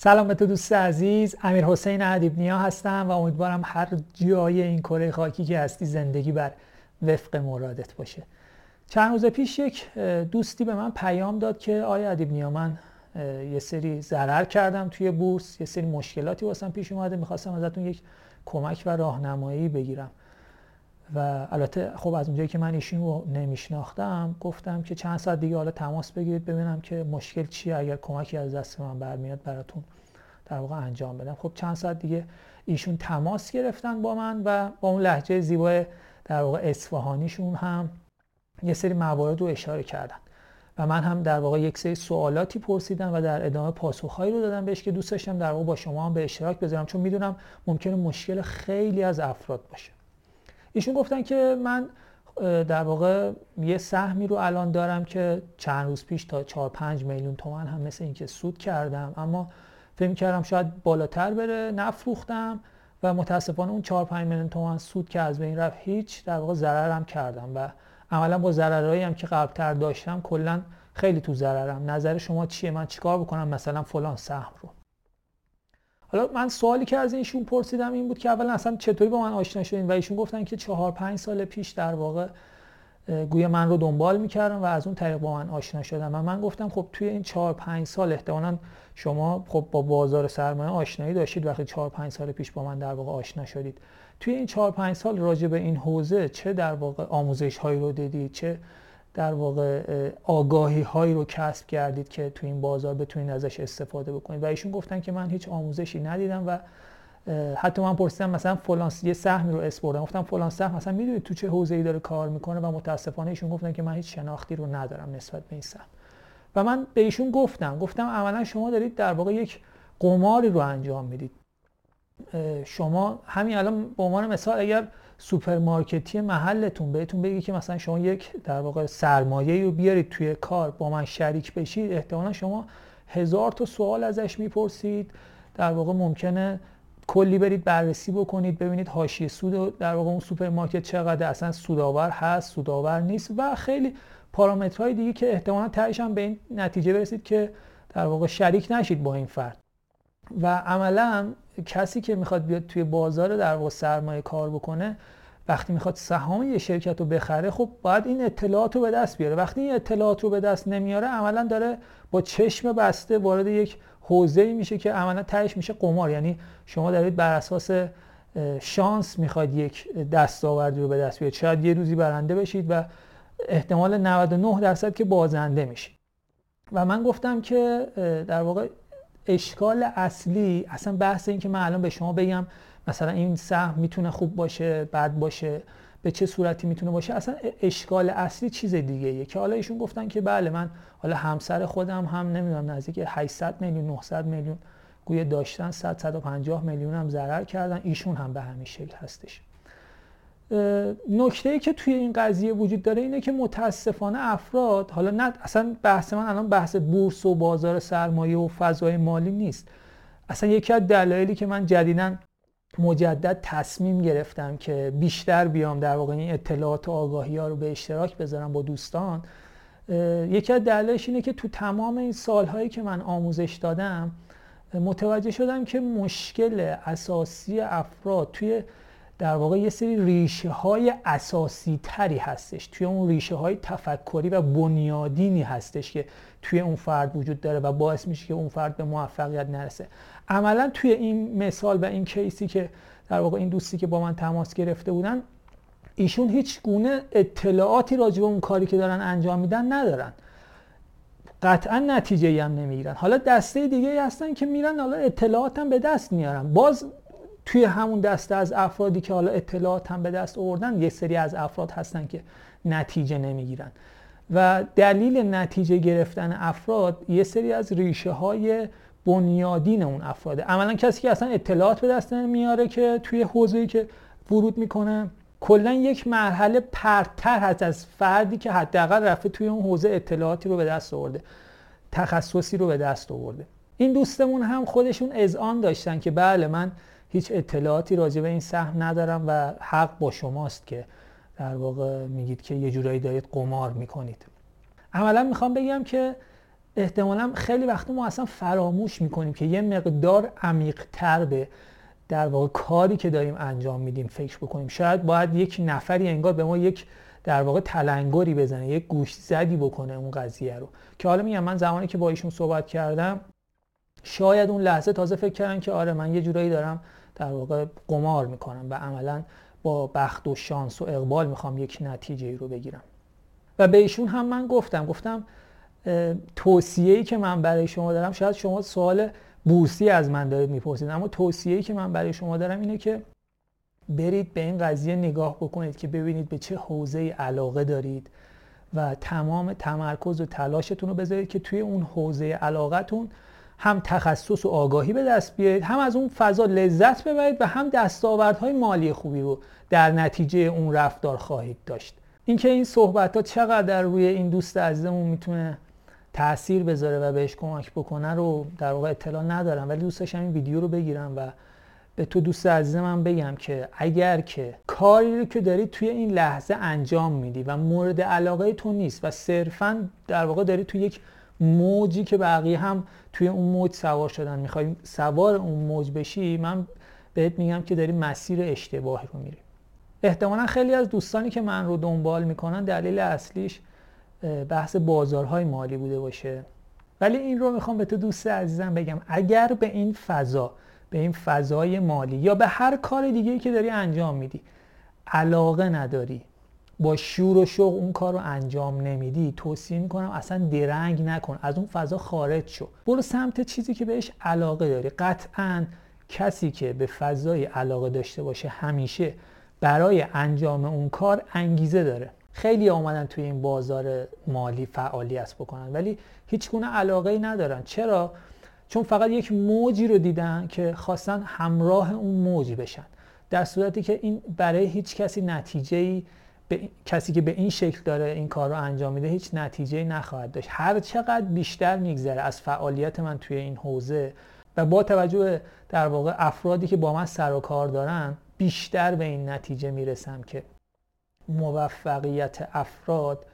سلام به تو دوست عزیز امیر حسین ادیبنیا هستم و امیدوارم هر جای این کره خاکی که هستی زندگی بر وفق مرادت باشه. چند روز پیش یک دوستی به من پیام داد که آیا ادیبنیا من یه سری ضرر کردم توی بورس یه سری مشکلاتی واسم پیش اومده می‌خواستم ازتون یک کمک و راهنمایی بگیرم. و البته خب از اونجایی که من ایشون رو نمیشناختم گفتم که چند ساعت دیگه حالا تماس بگیرید ببینم که مشکل چیه اگر کمکی از دست من برمیاد براتون در واقع انجام بدم. خب چند ساعت دیگه ایشون تماس گرفتن با من و با اون لحجه زیبای در واقع اصفهانیشون هم یه سری موارد رو اشاره کردن. و من هم در واقع یک سری سوالاتی پرسیدم و در ادامه پاسخهایی رو دادم بهش که دوست داشتم در واقع با شما هم به اشتراک بذارم چون می‌دونم ممکنه مشکل خیلی از افراد باشه. ایشون گفتن که من در واقع یه سهمی رو الان دارم که چند روز پیش تا 4 5 میلیون تومن هم مثل اینکه سود کردم اما فکر کردم شاید بالاتر بره. نفروختم و متاسفانه اون 4 5 میلیون تومن سود که از بین رفت هیچ در واقع ضررم کردم و عملا با ضررهایی هم که قبلتر داشتم کلا خیلی تو ضررم. نظر شما چیه؟ من چیکار بکنم؟ مثلا فلان سهم رو. حالا من سوالی که از ایشون پرسیدم این بود که اولا اصلا چطوری با من آشنا شدین؟ و ایشون گفتن که چهار پنج سال پیش در واقع گویا من رو دنبال می‌کردم و از اون طریق با من آشنا شدم و من گفتم خب توی این چهار پنج سال احتمالا شما خب با بازار سرمایه آشنایی داشتید وقتی چهار پنج سال پیش با من در واقع آشنا شدید. توی این چهار پنج سال راجع به این حوزه چه در واقع آموزش هایی رو دیدید؟ چه در واقع آگاهی هایی رو کسب کردید که تو این بازار بتونید ازش استفاده بکنید. و ایشون گفتن که من هیچ آموزشی ندیدم و حتی من پرسیدم مثلا فلان یه سهمی رو اسپردم گفتم فلان سهم مثلا می‌دونید تو چه حوزه‌ای داره کار می‌کنه؟ و متاسفانه ایشون گفتن که من هیچ شناختی رو ندارم نسبت به این سهم. و من به ایشون گفتم گفتم عملا شما دارید در واقع یک قماری رو انجام می‌دید. شما همین الان به عنوان مثال اگر سوپرمارکتی محلتون. بهتون بگی که مثلا شما یک در واقع سرمایه رو بیارید توی کار با من شریک بشید احتمالا شما هزار تا سوال ازش می‌پرسید. در واقع ممکنه کلی برید بررسی بکنید ببینید حاشیه سود در واقع اون سوپرمارکت چقدر اصلا سودآور هست سودآور نیست و خیلی پارامترهای دیگه که احتمالا تهش هم به این نتیجه برسید که در واقع شریک نشید با این فرد. و عملا کسی که می‌خواد بیاد توی بازار در واقع سرمایه کار بکنه وقتی می‌خواد سهام یه شرکت رو بخره خب باید این اطلاعات رو به دست بیاره. وقتی این اطلاعات رو به دست نمیاره عملا داره با چشم بسته وارد یک حوزه میشه که عملا تهش میشه قمار. یعنی شما دارید بر اساس شانس می‌خواد یک دستاوردی رو به دست بیارید. شاید یه روزی برنده بشید و احتمال 99 درصد که بازنده میشید. و من گفتم که در واقع اشکال اصلی اصلا بحث این که من الان به شما بگم مثلا این سهم می‌تونه خوب باشه بد باشه به چه صورتی می‌تونه باشه اصلا اشکال اصلی چیز دیگه ایه که حالا ایشون گفتن که بله من حالا همسر خودم هم نمی‌دونم نزدیک 800 میلیون 900 میلیون گویا داشتن 100 150 میلیون هم ضرر کردن. ایشون هم به همین شکل هستش. نکته ای که توی این قضیه وجود داره اینه که متاسفانه افراد حالا نه اصلا بحث من الان بحث بورس و بازار سرمایه و فضای مالی نیست. اصلا یکی از دلایلی که من جدیدا مجدد تصمیم گرفتم که بیشتر بیام در واقع این اطلاعات و آگاهی ها رو به اشتراک بذارم با دوستان یکی از دلایلش اینه که تو تمام این سالهایی که من آموزش دادم متوجه شدم که مشکل اساسی افراد توی در واقع یه سری ریشه های اساسی تری هستش. توی اون ریشه های تفکری و بنیادینی هستش که توی اون فرد وجود داره و باعث میشه که اون فرد به موفقیت نرسه. عملا توی این مثال و این کیسی که در واقع این دوستی که با من تماس گرفته بودن ایشون هیچ گونه اطلاعاتی راجع به اون کاری که دارن انجام میدن ندارن. قطعا نتیجه هم نمی‌گیرن. حالا دسته دیگه هستن که میرن حالا اطلاعات هم به دست میارن. باز توی همون دسته از افرادی که حالا اطلاعات هم به دست آوردن یه سری از افراد هستن که نتیجه نمی‌گیرن. و دلیل نتیجه گرفتن افراد یه سری از ریشه های بنیادین اون افراده. عملا کسی که اصلا اطلاعات به دست نمیاره که توی حوزه‌ای که ورود می‌کنه کلا یک مرحله پرتر هست از فردی که حداقل رفته توی اون حوزه اطلاعاتی رو به دست آورده تخصصی رو به دست آورده. این دوستمون هم خودشون اذعان داشتن که بله من هیچ اطلاعاتی راجع به این سهم ندارم و حق با شماست که در واقع میگید که یه جورایی دارید قمار می‌کنید. عملا می‌خوام بگم که احتمالا خیلی وقت ما اصلا فراموش می‌کنیم که یه مقدار عمیقتر به در واقع کاری که داریم انجام میدیم فکر بکنیم. شاید باید یک نفری انگار به ما یک در واقع تلنگری بزنه یک گوش زدی بکنه اون قضیه رو. که حالا میگم من زمانی که با ایشون صحبت کردم شاید اون لحظه تازه فکر کردن که آره من یه جورایی دارم در واقع قمار می‌کنم و عملا با بخت و شانس و اقبال می‌خوام یک نتیجه رو بگیرم. و به ایشون هم من گفتم گفتم توصیه که من برای شما دارم شاید شما سوال بورسی از من دارید می‌پرسید اما توصیه که من برای شما دارم اینه که برید به این قضیه نگاه بکنید که ببینید به چه حوزه علاقه دارید و تمام تمرکز و تلاشتون رو بذارید که توی اون حوزه علاقتون هم تخصص و آگاهی به دست بیارید هم از اون فضا لذت ببرید و هم دستاوردهای مالی خوبی رو در نتیجه اون رفتار خواهید داشت. اینکه این صحبت ها چقدر روی این دوست عزیزمون می‌تونه تاثیر بذاره و بهش کمک بکنه رو در واقع اطلاع ندارم. ولی دوست داشتم این ویدیو رو بگیرم و به تو دوست عزیزم بگم که اگر که کاری رو که داری توی این لحظه انجام میدی و مورد علاقه تو نیست و صرفا در واقع داری توی یک موجی که بقیه هم توی اون موج سوار شدن می‌خوای سوار اون موج بشی من بهت میگم که داری مسیر اشتباهی رو میری. احتمالا خیلی از دوستانی که من رو دنبال می‌کنن دلیل اصلیش بحث بازارهای مالی بوده باشه. ولی این رو می‌خوام به تو دوست عزیزم بگم اگر به این فضا به این فضای مالی یا به هر کار دیگه که داری انجام میدی علاقه نداری. با شور و شوق اون کار رو انجام نمیدی توصیه می‌کنم اصلا درنگ نکن از اون فضا خارج شو. برو سمت چیزی که بهش علاقه داری. قطعا کسی که به فضای علاقه داشته باشه همیشه برای انجام اون کار انگیزه داره. خیلی آمدن توی این بازار مالی فعالیت بکنن ولی هیچ گونه علاقه ای ندارن. چرا؟ چون فقط یک موجی رو دیدن که خواستن همراه اون موج بشن. در صورتی که این برای هیچ کسی نتیجه به کسی که به این شکل داره این کار رو انجام میده هیچ نتیجه نخواهد داشت. هر چقدر بیشتر میگذره از فعالیت من توی این حوزه و با توجه در واقع افرادی که با من سر و کار دارن بیشتر به این نتیجه می‌رسم که موفقیت افراد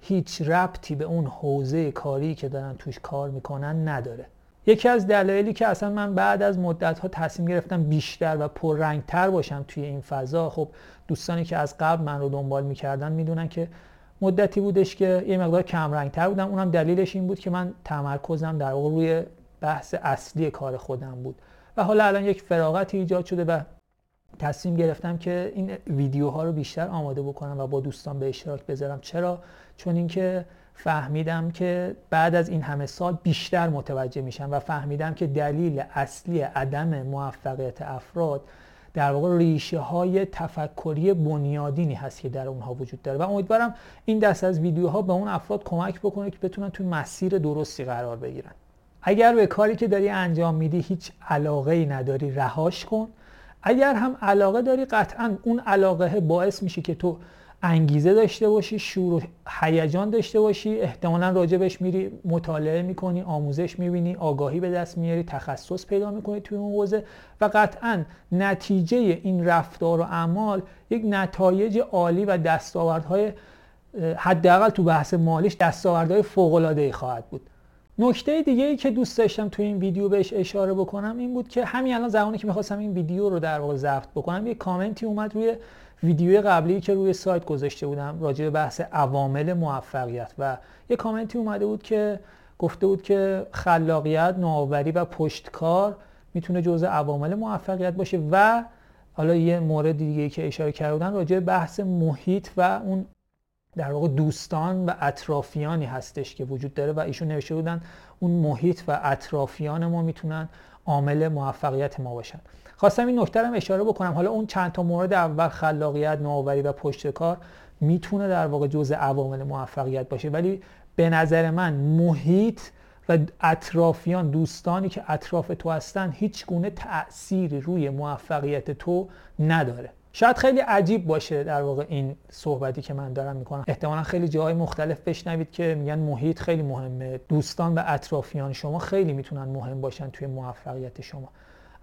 هیچ ربطی به اون حوزه کاری که دارن توش کار می‌کنن نداره. یکی از دلایلی که اصلا من بعد از مدت ها تصمیم گرفتم بیشتر و پررنگتر باشم توی این فضا خب دوستانی که از قبل من رو دنبال می‌کردن می‌دونن که مدتی بودش که یه مقدار کم رنگتر بودم. اونم دلیلش این بود که من تمرکزم در واقع روی بحث اصلی کار خودم بود. و حالا الان یک فراغتی ایجاد شده و تصمیم گرفتم که این ویدیوها رو بیشتر آماده بکنم و با دوستان به اشتراک بذارم. چرا؟ چون اینکه فهمیدم که بعد از این همه سال بیشتر متوجه میشم و فهمیدم که دلیل اصلی عدم موفقیت افراد در واقع ریشه های تفکری بنیادینی هست که در اونها وجود داره. و امیدوارم این دست از ویدیوها به اون افراد کمک بکنه که بتونن توی مسیر درستی قرار بگیرن. اگر به کاری که داری انجام میدی هیچ علاقه ای نداری رهاش کن. اگر هم علاقه داری قطعا اون علاقه باعث میشه که تو انگیزه داشته باشی شور و هیجان داشته باشی احتمالا راجبش میری مطالعه می‌کنی آموزش می‌بینی آگاهی به دست میاری تخصص پیدا می‌کنی توی اون حوزه و قطعا نتیجه این رفتار و اعمال یک نتایج عالی و دستاوردهای حداقل تو بحث مالیش دستاوردهای فوق العاده خواهد بود. نکته دیگه ای که دوست داشتم تو این ویدیو بهش اشاره بکنم این بود که همین الان زمانی که می‌خواستم این ویدیو رو در واقع ضبط بکنم یه کامنتی اومد روی ویدیوی قبلی که روی سایت گذاشته بودم راجع به بحث عوامل موفقیت و یه کامنتی اومده بود که گفته بود که خلاقیت، نوآوری و پشتکار می‌تونه جزء عوامل موفقیت باشه و حالا یه مورد دیگه که اشاره کردن راجع به بحث محیط و اون در واقع دوستان و اطرافیانی هستش که وجود داره و ایشون نوشته بودن اون محیط و اطرافیان ما می‌تونن عامل موفقیت ما باشن. خواستم این نکته رو اشاره بکنم. حالا اون چند تا مورد اول خلاقیت نوآوری و پشت کار می‌تونه در واقع جزء عوامل موفقیت باشه. ولی به نظر من محیط و اطرافیان دوستانی که اطراف تو هستن هیچ گونه تأثیری روی موفقیت تو نداره. شاید خیلی عجیب باشه در واقع این صحبتی که من دارم می‌کنم. احتمالا خیلی جاهای مختلف بشنوید که میگن محیط خیلی مهمه. دوستان و اطرافیان شما خیلی می‌تونن مهم باشن توی موفقیت شما.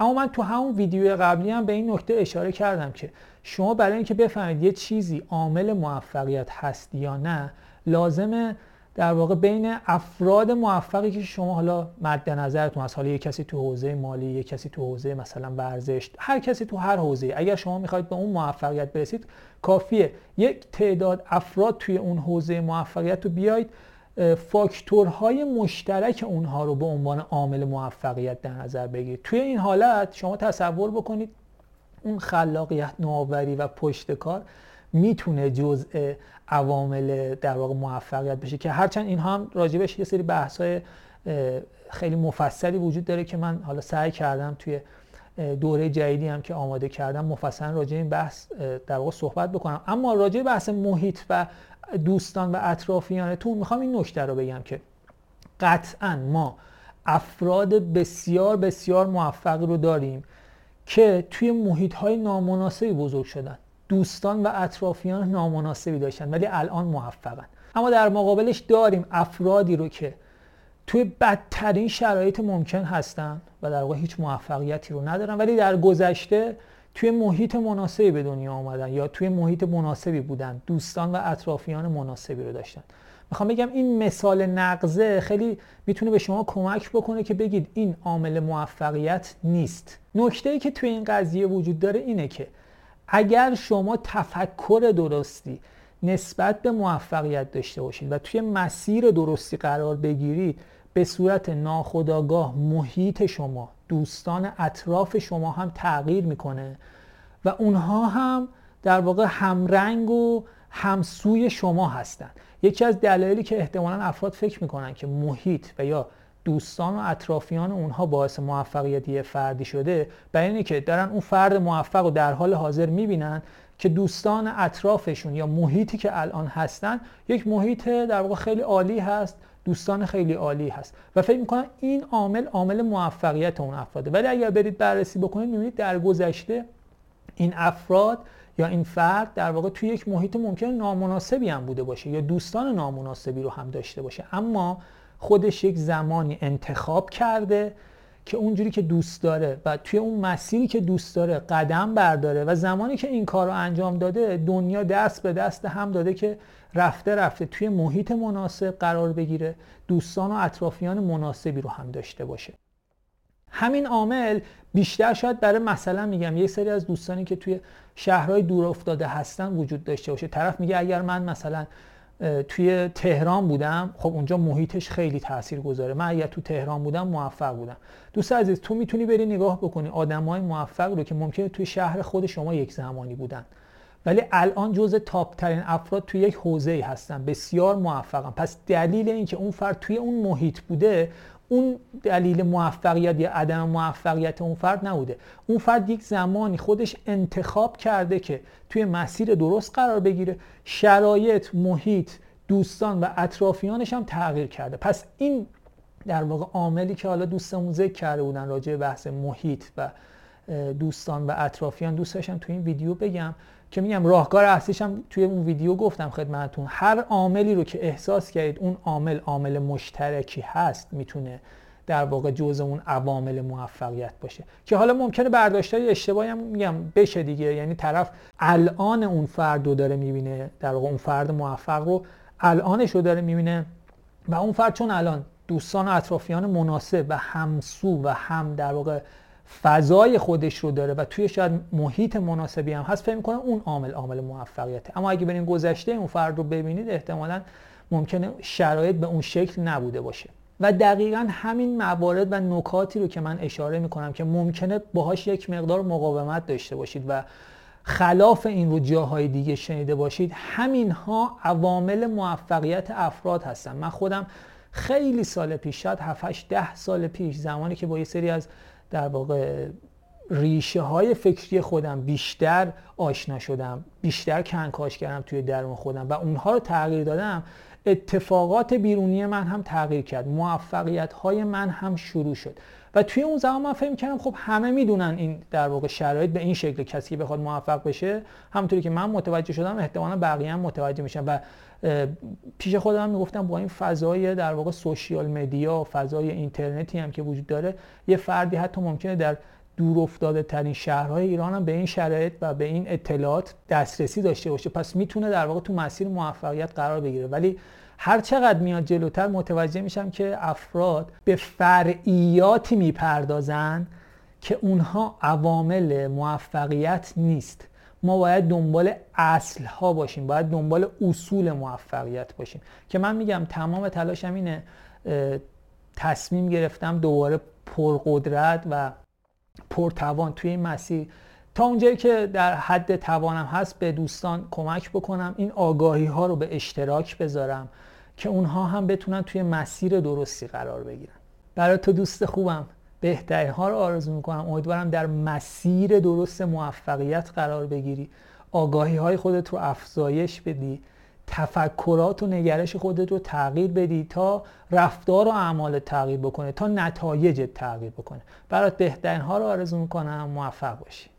اما من تو همون ویدیو قبلی هم به این نکته اشاره کردم که شما برای اینکه بفهمید یه چیزی عامل موفقیت هست یا نه لازمه در واقع بین افراد موفقی که شما حالا مد نظرتون از حالا یک کسی تو حوزه مالی یک کسی تو حوزه مثلا ورزش هر کسی تو هر حوزه اگر شما می‌خواید به اون موفقیت برسید کافیه. یک تعداد افراد توی اون حوزه موفقیت رو بیاید. فاکتورهای مشترک اونها رو به عنوان عامل موفقیت در نظر بگیرید. توی این حالت شما تصور بکنید اون خلاقیت نوآوری و پشت کار می‌تونه جزء عوامل در واقع موفقیت بشه که هرچند این هم راجبش یه سری بحث خیلی مفصلی وجود داره که من حالا سعی کردم توی دوره جدیدی هم که آماده کردم مفصلا راجع این بحث در واقع صحبت بکنم. اما راجع بحث محیط و دوستان و اطرافیانتون می‌خوام این نکته رو بگم که قطعا ما افراد بسیار بسیار موفقی رو داریم که توی محیط های نامناسبی بزرگ شدن. دوستان و اطرافیان نامناسبی داشتن ولی الان موفقن. اما در مقابلش داریم افرادی رو که توی بدترین شرایط ممکن هستن و در واقع هیچ موفقیتی رو ندارن. ولی در گذشته توی محیط مناسبی به دنیا آمدن یا توی محیط مناسبی بودن. دوستان و اطرافیان مناسبی رو داشتن. می‌خوام بگم این مثال نقضه خیلی می‌تونه به شما کمک بکنه که بگید این عامل موفقیت نیست. نکته ای که توی این قضیه وجود داره اینه که اگر شما تفکر درستی نسبت به موفقیت داشته باشید و توی مسیر درستی قرار بگیرید به صورت ناخودآگاه محیط شما دوستان اطراف شما هم تغییر می‌کنه و اونها هم در واقع همرنگ و همسوی شما هستند یکی از دلایلی که احتمالا افراد فکر می‌کنن که محیط و یا دوستان و اطرافیان اونها باعث موفقیتی فردی شده برای اینه که دارن اون فرد موفق رو در حال حاضر می‌بینن که دوستان اطرافشون یا محیطی که الان هستن یک محیط در واقع خیلی عالی هست دوستان خیلی عالی هست. و فکر می‌کنن این عامل عامل موفقیت اون افراده. ولی اگر برید بررسی بکنید می‌بینید در گذشته این افراد یا این فرد در واقع توی یک محیط ممکن نامناسبی هم بوده باشه یا دوستان نامناسبی رو هم داشته باشه. اما خودش یک زمانی انتخاب کرده که اونجوری که دوست داره و توی اون مسیری که دوست داره قدم برداره و زمانی که این کار رو انجام داده دنیا دست به دست هم داده که رفته رفته توی محیط مناسب قرار بگیره دوستان و اطرافیان مناسبی رو هم داشته باشه. همین عامل بیشتر شاید برای مثلا میگم یه سری از دوستانی که توی شهرهای دور افتاده هستن وجود داشته باشه. طرف میگه اگر من مثلا توی تهران بودم. خب اونجا محیطش خیلی تاثیر گذاره من اگر تو تهران بودم موفق بودم. دوست عزیز تو می‌تونی بری نگاه بکنی. آدمای موفق رو که ممکنه توی شهر خود شما یک زمانی بودن. ولی الان جز تاپ ترین افراد توی یک حوزه ای هستن. بسیار موفقن. پس دلیل اینکه اون فرد توی اون محیط بوده اون دلیل موفقیت یا عدم موفقیت اون فرد نبوده. اون فرد یک زمانی خودش انتخاب کرده که توی مسیر درست قرار بگیره شرایط محیط دوستان و اطرافیانش هم تغییر کرده. پس این در واقع عاملی که حالا دوستمون ذکر کرده بودن راجع به بحث محیط و دوستان و اطرافیان دوست داشتم توی این ویدیو بگم. که میگم راهکار اصلیش هم توی اون ویدیو گفتم خدمتتون هر عاملی رو که احساس کردید اون عامل عامل مشترکی هست می‌تونه در واقع جزء اون عوامل موفقیت باشه. که حالا ممکنه برداشتای اشتباهی هم میگم بشه دیگه. یعنی طرف الان اون فرد رو داره می‌بینه در واقع اون فرد موفق رو الانش رو داره می‌بینه و اون فرد چون الان دوستان و اطرافیان مناسب و همسو و هم در واقع فضای خودش رو داره و توی شاید محیط مناسبی هم هست فکر می‌کنم اون عامل عامل موفقیته. اما اگه برین گذشته اون فرد رو ببینید احتمالا ممکنه شرایط به اون شکل نبوده باشه. و دقیقا همین موارد و نکاتی رو که من اشاره می‌کنم که ممکنه باهاش یک مقدار مقاومت داشته باشید و خلاف این رو جاهای دیگه شنیده باشید همین ها عوامل موفقیت افراد هستن. من خودم خیلی سال پیش شاید 7 ده سال پیش زمانی که با یه سری از در واقع ریشه های فکری خودم بیشتر آشنا شدم بیشتر کنکاش کردم توی درون خودم و اونها رو تغییر دادم. اتفاقات بیرونی من هم تغییر کرد. موفقیت های من هم شروع شد. و توی اون زمان من فکر کردم خب همه می‌دونن این در واقع شرایط به این شکل کسی که بخواد موفق بشه همونطوری که من متوجه شدم احتمالا بقیه هم متوجه میشن. و پیش خودم می‌گفتم با این فضای در واقع سوشیال مدیا فضای اینترنتی هم که وجود داره یه فردی حتی ممکنه در دور افتاده ترین شهرهای ایران هم به این شرایط و به این اطلاعات دسترسی داشته باشه. پس می‌تونه در واقع تو مسیر موفقیت قرار بگیره. ولی هر چقدر میاد جلوتر متوجه میشم که افراد به فرعیاتی می‌پردازن که اونها عوامل موفقیت نیست. ما باید دنبال اصل ها باشیم باید دنبال اصول موفقیت باشیم. که من میگم تمام تلاشم اینه تصمیم گرفتم دوباره پرقدرت و پرتوان توی این مسیر. تا اونجایی که در حد توانم هست به دوستان کمک بکنم این آگاهی ها رو به اشتراک بذارم که اونها هم بتونن توی مسیر درستی قرار بگیرن. برای تو دوست خوبم بهترین ها رو آرزو می‌کنم. امیدوارم در مسیر درست موفقیت قرار بگیری. آگاهی های خودت رو افزایش بدی. تفکرات و نگرش خودت رو تغییر بدی تا رفتار و اعمال تغییر بکنه تا نتایج تغییر بکنه. برات بهترین ها رو آرزو می‌کنم موفق باشی.